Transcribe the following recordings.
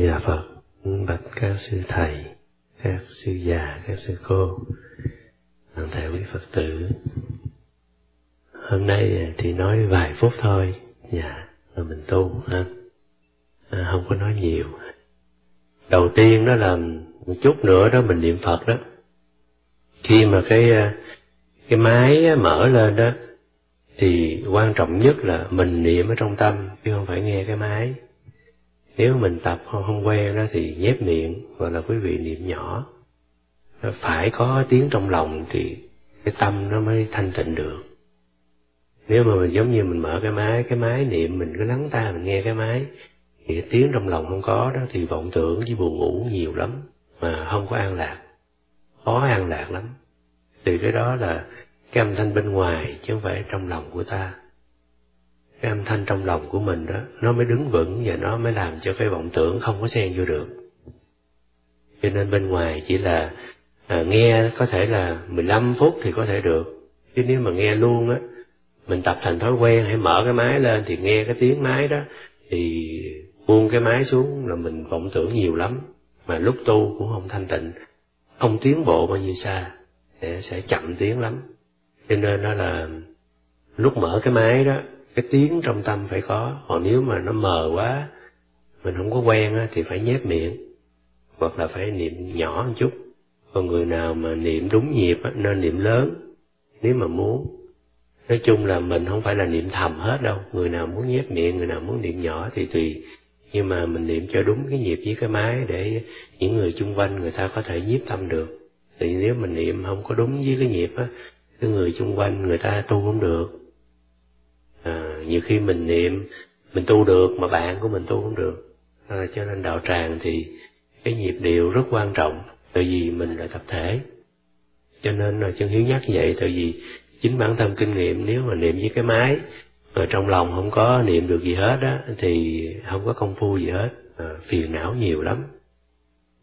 Di Đà Phật, bạch các sư thầy, các sư già, các sư cô, toàn thể quý Phật tử. Hôm nay thì nói vài phút thôi, dạ, rồi mình tu ha, à, không có nói nhiều. Đầu tiên đó là một chút nữa đó mình niệm Phật đó. Khi mà cái cái máy mở lên đó, thì quan trọng nhất là mình niệm ở trong tâm, chứ không phải nghe cái máy nếu mình tập không quen đó thì nhép miệng hoặc là quý vị niệm nhỏ. Phải có tiếng trong lòng thì cái tâm nó mới thanh tịnh được. Nếu mà mình giống như mình mở cái máy cái máy niệm, mình cứ lắng tai, mình nghe cái máy, thì cái tiếng trong lòng không có đó thì vọng tưởng với buồn ngủ nhiều lắm, mà không có an lạc. Khó an lạc lắm. Thì cái đó là cái âm thanh bên ngoài chứ không phải trong lòng của ta cái âm thanh trong lòng của mình đó nó mới đứng vững và nó mới làm cho cái vọng tưởng không có xen vô được. Cho nên bên ngoài chỉ là à, nghe có thể là 15 phút thì có thể được. Chứ nếu mà nghe luôn á mình tập thành thói quen hay mở cái máy lên thì nghe cái tiếng máy đó thì buông cái máy xuống là mình vọng tưởng nhiều lắm. Mà lúc tu cũng không thanh tịnh không tiến bộ bao nhiêu xa sẽ sẽ chậm tiếng lắm. Cho nên đó là lúc mở cái máy đó cái tiếng trong tâm phải có. Còn nếu mà nó mờ quá mình không có quen á, thì phải nhép miệng hoặc là phải niệm nhỏ một chút. Còn người nào mà niệm đúng nhịp á, nên niệm lớn nếu mà muốn. Nói chung là mình không phải là niệm thầm hết đâu. Người nào muốn nhép miệng người nào muốn niệm nhỏ thì tùy. Nhưng mà mình niệm cho đúng cái nhịp với cái máy để những người chung quanh người ta có thể nhiếp tâm được. Thì nếu mình niệm không có đúng với cái nhịp á cái người chung quanh người ta tu không được à, nhiều khi mình niệm mình tu được mà bạn của mình tu không được. À, cho nên đạo tràng thì cái nhịp điệu rất quan trọng tại vì mình là tập thể. Cho nên là chân hiếu nhắc vậy tại vì chính bản thân kinh nghiệm nếu mà niệm với cái máy mà trong lòng không có niệm được gì hết á thì không có công phu gì hết. À, phiền não nhiều lắm.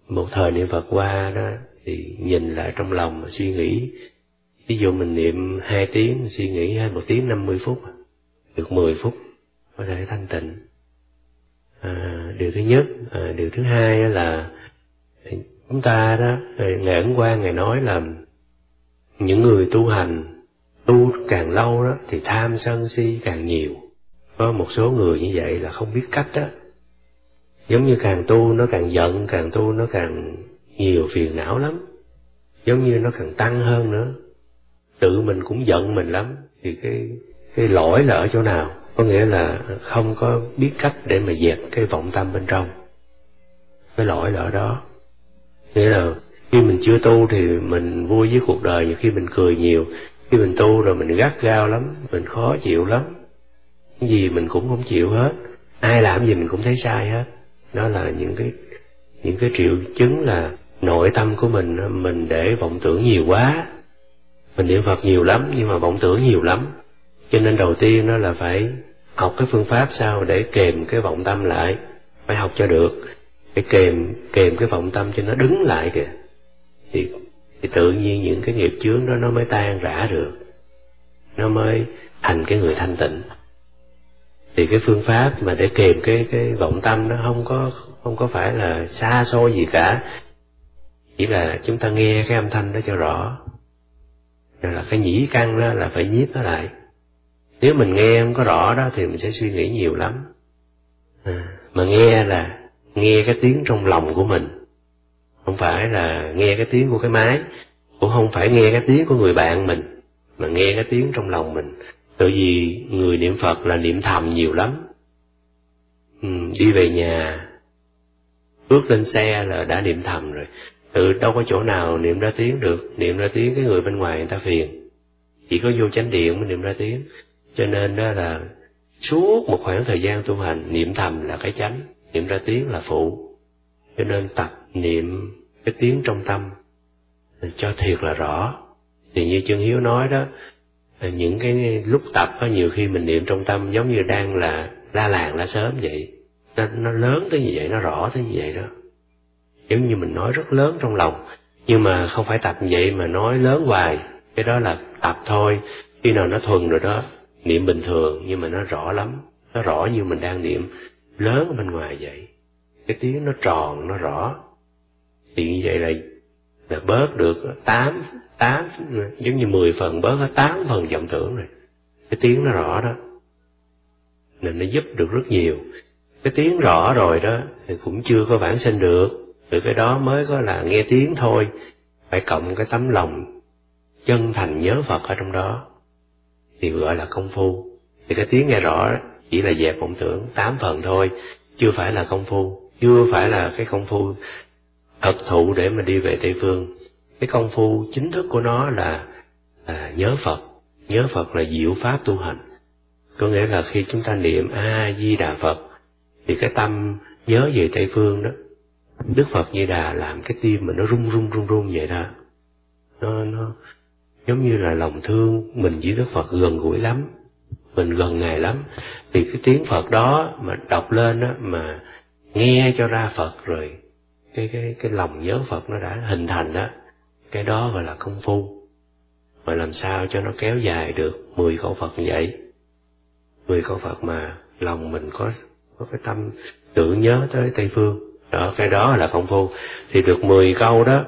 Một thời niệm phật qua đó thì nhìn lại trong lòng mà suy nghĩ. Ví dụ mình niệm hai tiếng suy nghĩ hai một tiếng năm mươi phút được 10 phút có thể thanh tịnh. À, điều thứ nhất à, điều thứ hai là chúng ta đó à, ngày hôm qua ngày nói là những người tu hành tu càng lâu đó thì tham sân si càng nhiều. Có một số người như vậy là không biết cách đó giống như càng tu nó càng giận càng tu nó càng nhiều phiền não lắm. Giống như nó càng tăng hơn nữa. Tự mình cũng giận mình lắm thì cái cái lỗi là ở chỗ nào? Có nghĩa là không có biết cách để mà dẹp cái vọng tâm bên trong. Cái lỗi là ở đó. Nghĩa là khi mình chưa tu thì mình vui với cuộc đời nhiều khi mình cười nhiều, khi mình tu rồi mình gắt gao lắm, mình khó chịu lắm. Cái gì mình cũng không chịu hết. Ai làm gì mình cũng thấy sai hết. Đó là những cái những cái triệu chứng là nội tâm của mình mình để vọng tưởng nhiều quá. Mình niệm phật nhiều lắm, nhưng mà vọng tưởng nhiều lắm cho nên đầu tiên đó là phải học cái phương pháp sao để kềm cái vọng tâm lại. Phải học cho được. Để kềm kềm cái vọng tâm cho nó đứng lại kìa. Thì thì tự nhiên những cái nghiệp chướng đó nó mới tan rã được. Nó mới thành cái người thanh tịnh. Thì cái phương pháp mà để kềm cái cái vọng tâm nó không có không có phải là xa xôi gì cả. Chỉ là chúng ta nghe cái âm thanh đó cho rõ. Là cái nhĩ căn đó là phải nhiếp nó lại nếu mình nghe không có rõ đó thì mình sẽ suy nghĩ nhiều lắm. À, mà nghe là nghe cái tiếng trong lòng của mình. Không phải là nghe cái tiếng của cái máy cũng không phải nghe cái tiếng của người bạn mình mà nghe cái tiếng trong lòng mình. Tại vì người niệm phật là niệm thầm nhiều lắm. Ừ, đi về nhà bước lên xe là đã niệm thầm rồi. Tự đâu có chỗ nào niệm ra tiếng được. Niệm ra tiếng cái người bên ngoài người ta phiền. Chỉ có vô chánh điện mới niệm ra tiếng cho nên đó là suốt một khoảng thời gian tu hành niệm thầm là cái chánh niệm ra tiếng là phụ. Cho nên tập niệm cái tiếng trong tâm cho thiệt là rõ. Thì như chân hiếu nói đó những cái lúc tập có nhiều khi mình niệm trong tâm giống như đang là la làng la sớm vậy. Nó, nó lớn tới như vậy nó rõ tới như vậy đó. Giống như mình nói rất lớn trong lòng. Nhưng mà không phải tập như vậy mà nói lớn hoài. Cái đó là tập thôi. Khi nào nó thuần rồi đó niệm bình thường nhưng mà nó rõ lắm, nó rõ như mình đang niệm. Lớn ở bên ngoài vậy, cái tiếng nó tròn, nó rõ. Thì như vậy là là bớt được tám tám, giống như mười phần, bớt hết tám phần vọng tưởng rồi. Cái tiếng nó rõ đó. Nên nó giúp được rất nhiều. Cái tiếng rõ rồi đó thì cũng chưa có vãng sinh được. Từ cái đó mới có là nghe tiếng thôi. Phải cộng cái tấm lòng chân thành nhớ Phật ở trong đó thì gọi là công phu. Thì cái tiếng nghe rõ chỉ là dẹp vọng tưởng tám phần thôi chưa phải là công phu chưa phải là cái công phu thật thụ để mà đi về tây phương. Cái công phu chính thức của nó là, à, nhớ phật. Nhớ phật là diệu pháp tu hành. Có nghĩa là khi chúng ta niệm a di đà phật thì cái tâm nhớ về tây phương đó đức phật di đà làm cái tim mà nó rung rung rung rung vậy đó. Nó nó giống như là lòng thương mình với đức phật gần gũi lắm mình gần ngài lắm. Thì cái tiếng phật đó mà đọc lên á, mà nghe cho ra phật rồi cái cái cái lòng nhớ phật nó đã hình thành đó cái đó gọi là công phu. Mà làm sao cho nó kéo dài được mười câu phật như vậy? Mười câu phật mà lòng mình có có cái tâm tưởng nhớ tới tây phương. Đó cái đó là công phu. Thì được mười câu đó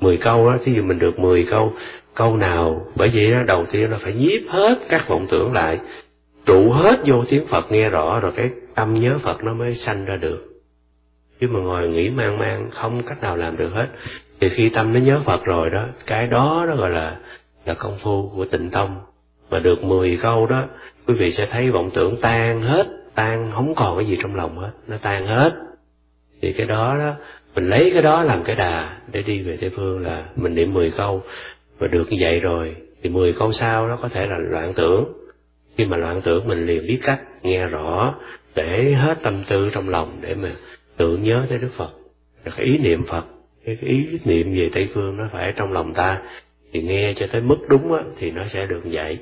mười câu đó thí dụ mình được mười câu câu nào, bởi vậy đó đầu tiên là phải nhiếp hết các vọng tưởng lại, trụ hết vô tiếng phật nghe rõ, rồi cái tâm nhớ phật nó mới sanh ra được. Chứ mà ngồi nghĩ mang mang, không cách nào làm được hết. Thì khi tâm nó nhớ phật rồi đó, cái đó đó gọi là là công phu của tịnh tông. Mà được mười câu đó, quý vị sẽ thấy vọng tưởng tan hết, tan, không còn cái gì trong lòng hết, nó tan hết. Thì cái đó đó, mình lấy cái đó làm cái đà để đi về tây phương là mình niệm mười câu và được như vậy rồi, thì mười câu sau nó có thể là loạn tưởng. Khi mà loạn tưởng, mình liền biết cách, nghe rõ, để hết tâm tư trong lòng để mà tưởng nhớ tới đức phật. Cái ý niệm phật, cái ý niệm về tây phương nó phải trong lòng ta. Thì nghe cho tới mức đúng á, thì nó sẽ được vậy.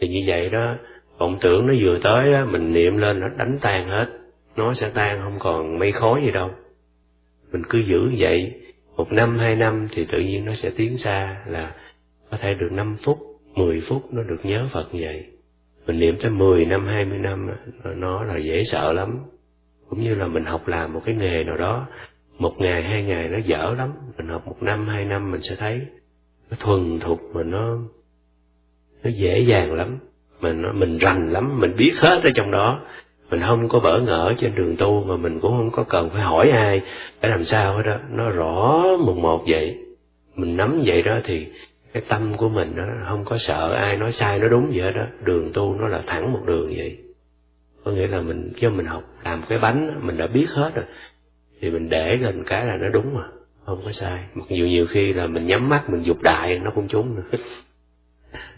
Thì như vậy đó, vọng tưởng nó vừa tới á, mình niệm lên nó đánh tan hết. Nó sẽ tan, không còn mây khói gì đâu. Mình cứ giữ vậy một năm, hai năm thì tự nhiên nó sẽ tiến xa là có thể được năm phút, mười phút nó được nhớ phật như vậy. Mình niệm tới mười năm, hai mươi năm nó là dễ sợ lắm. Cũng như là mình học làm một cái nghề nào đó, một ngày, hai ngày nó dở lắm. Mình học một năm, hai năm mình sẽ thấy nó thuần thục mà nó nó dễ dàng lắm. Mình nó, mình rành lắm, mình biết hết ở trong đó mình không có bỡ ngỡ trên đường tu mà mình cũng không có cần phải hỏi ai để làm sao hết đó nó rõ mùng một vậy. Mình nắm vậy đó thì cái tâm của mình nó không có sợ ai nói sai nói đúng vậy đó đường tu nó là thẳng một đường vậy. Có nghĩa là mình cho mình học làm cái bánh mình đã biết hết rồi. Thì mình để lên cái là nó đúng mà, không có sai. Mặc dù nhiều khi là mình nhắm mắt, mình dục đại, nó cũng trúng nữa.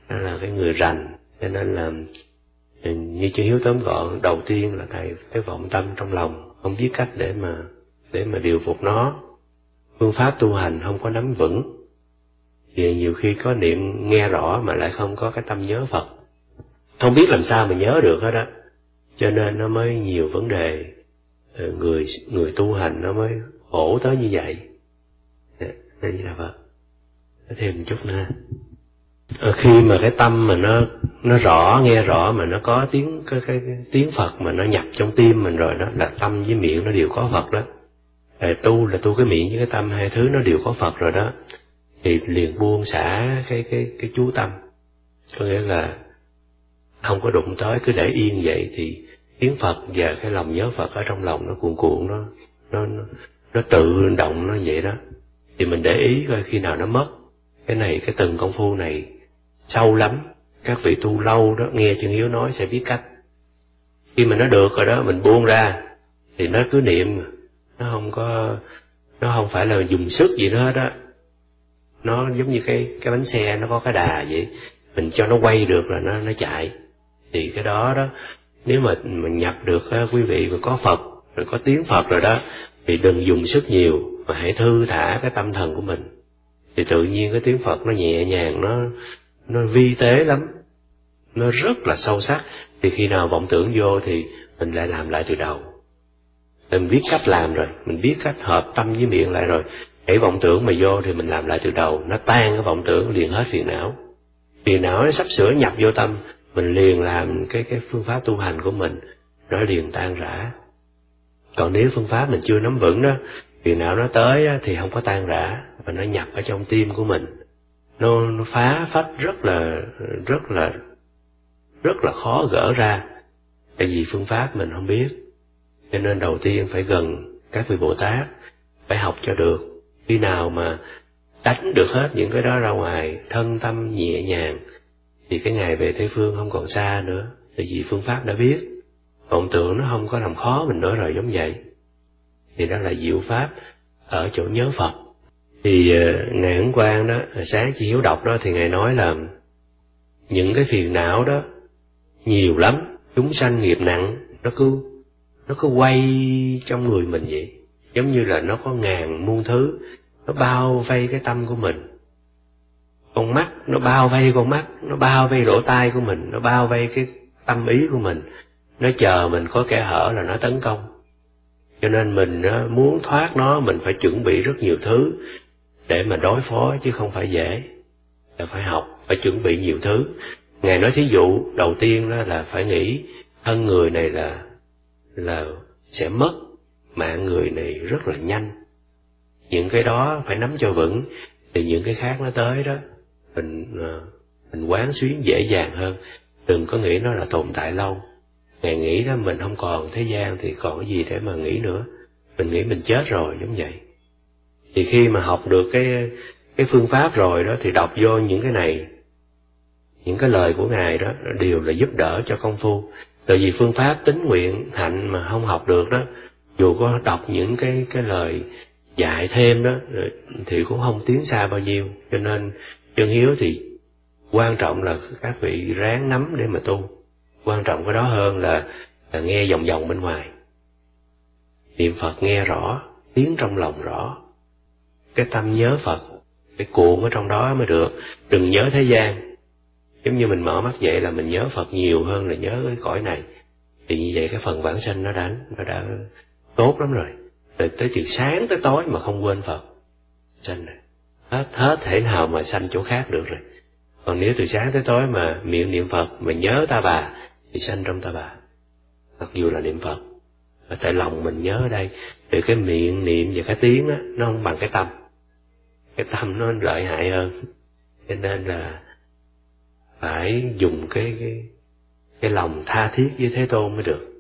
Đó là cái người rành, cho nên là như chư hiếu tóm gọn, đầu tiên là thầy cái vọng tâm trong lòng, không biết cách để mà để mà điều phục nó. Phương pháp tu hành không có nắm vững. Thì nhiều khi có niệm nghe rõ mà lại không có cái tâm nhớ phật. Không biết làm sao mà nhớ được hết đó cho nên nó mới nhiều vấn đề. Ờ, người người tu hành nó mới khổ tới như vậy. Đây là vợ thêm một chút nữa. Ờ, khi mà cái tâm mà nó nó rõ nghe rõ mà nó có tiếng cái, cái, cái tiếng Phật mà nó nhập trong tim mình rồi đó là tâm với miệng nó đều có Phật đó. Rồi tu là tu cái miệng với cái tâm hai thứ nó đều có Phật rồi đó. Thì liền buông xả cái cái cái chú tâm. Có nghĩa là không có đụng tới cứ để yên vậy thì tiếng Phật và cái lòng nhớ Phật ở trong lòng nó cuồn cuộn nó nó nó, nó tự động nó vậy đó. Thì mình để ý coi khi nào nó mất. Cái này cái từng công phu này sâu lắm các vị tu lâu đó, nghe chân hiếu nói sẽ biết cách. Khi mà nó được rồi đó, mình buông ra, thì nó cứ niệm. Nó không có, nó không phải là dùng sức gì nữa đó nó giống như cái cái bánh xe, nó có cái đà vậy. Mình cho nó quay được là nó nó chạy. Thì cái đó đó, nếu mà mình nhập được quý vị mà có phật, rồi có tiếng phật rồi đó, thì đừng dùng sức nhiều, mà hãy thư thả cái tâm thần của mình. Thì tự nhiên cái tiếng phật nó nhẹ nhàng, nó nó vi tế lắm. Nó rất là sâu sắc. Thì khi nào vọng tưởng vô thì mình lại làm lại từ đầu. Mình biết cách làm rồi. Mình biết cách hợp tâm với miệng lại rồi. Để vọng tưởng mà vô thì mình làm lại từ đầu. Nó tan cái vọng tưởng, liền hết phiền não. Phiền não nó sắp sửa nhập vô tâm. Mình liền làm cái cái phương pháp tu hành của mình. Nó liền tan rã. Còn nếu phương pháp mình chưa nắm vững đó, phiền não nó tới thì không có tan rã và nó nhập ở trong tim của mình nó, nó phá phách rất là rất là rất là khó gỡ ra. Tại vì phương pháp mình không biết. Cho nên đầu tiên phải gần các vị bồ tát phải học cho được. Khi nào mà đánh được hết những cái đó ra ngoài thân tâm nhẹ nhàng thì cái ngày về Tây Phương không còn xa nữa. Tại vì phương pháp đã biết. Vọng tưởng nó không có làm khó mình nữa rồi giống vậy. Thì đó là diệu pháp ở chỗ nhớ Phật thì ờ, uh, quan đó sáng chị hiếu đọc đó thì ngài nói là những cái phiền não đó nhiều lắm chúng sanh nghiệp nặng nó cứ nó cứ quay trong người mình vậy. Giống như là nó có ngàn muôn thứ nó bao vây cái tâm của mình. Con mắt nó bao vây con mắt nó bao vây lỗ tai của mình nó bao vây cái tâm ý của mình. Nó chờ mình có kẻ hở là nó tấn công. Cho nên mình ờ, muốn thoát nó mình phải chuẩn bị rất nhiều thứ để mà đối phó chứ không phải dễ. Là phải học, phải chuẩn bị nhiều thứ. Ngài nói thí dụ, đầu tiên đó là phải nghĩ thân người này là là sẽ mất mạng người này rất là nhanh. Những cái đó phải nắm cho vững, thì những cái khác nó tới đó, mình ờ, mình quán xuyến dễ dàng hơn. Đừng có nghĩ nó là tồn tại lâu. Ngày nghĩ đó, mình không còn thế gian thì còn cái gì để mà nghĩ nữa. Mình nghĩ mình chết rồi, giống vậy thì khi mà học được cái cái phương pháp rồi đó thì đọc vô những cái này những cái lời của ngài đó đều là giúp đỡ cho công phu. Tại vì phương pháp tính nguyện hạnh mà không học được đó dù có đọc những cái cái lời dạy thêm đó thì cũng không tiến xa bao nhiêu. Cho nên chân hiếu thì quan trọng là các vị ráng nắm để mà tu. Quan trọng cái đó hơn là, là nghe vòng vòng bên ngoài. Niệm phật nghe rõ tiếng trong lòng rõ cái tâm nhớ phật, cái cuộn ở trong đó mới được. Đừng nhớ thế gian. Giống như mình mở mắt dậy là mình nhớ phật nhiều hơn là nhớ cái cõi này. Thì như vậy cái phần vãng sanh nó đã nó đã tốt lắm rồi. Từ tới từ sáng tới tối mà không quên phật, sanh rồi. Hết hết thể nào mà sanh chỗ khác được rồi. Còn nếu từ sáng tới tối mà miệng niệm phật, mà nhớ ta bà, thì sanh trong ta bà. Mặc dù là niệm phật ở tại lòng mình nhớ ở đây từ cái miệng niệm và cái tiếng đó nó không bằng cái tâm cái tâm nó lợi hại hơn. Cho nên là phải dùng cái cái cái lòng tha thiết với thế tôn mới được.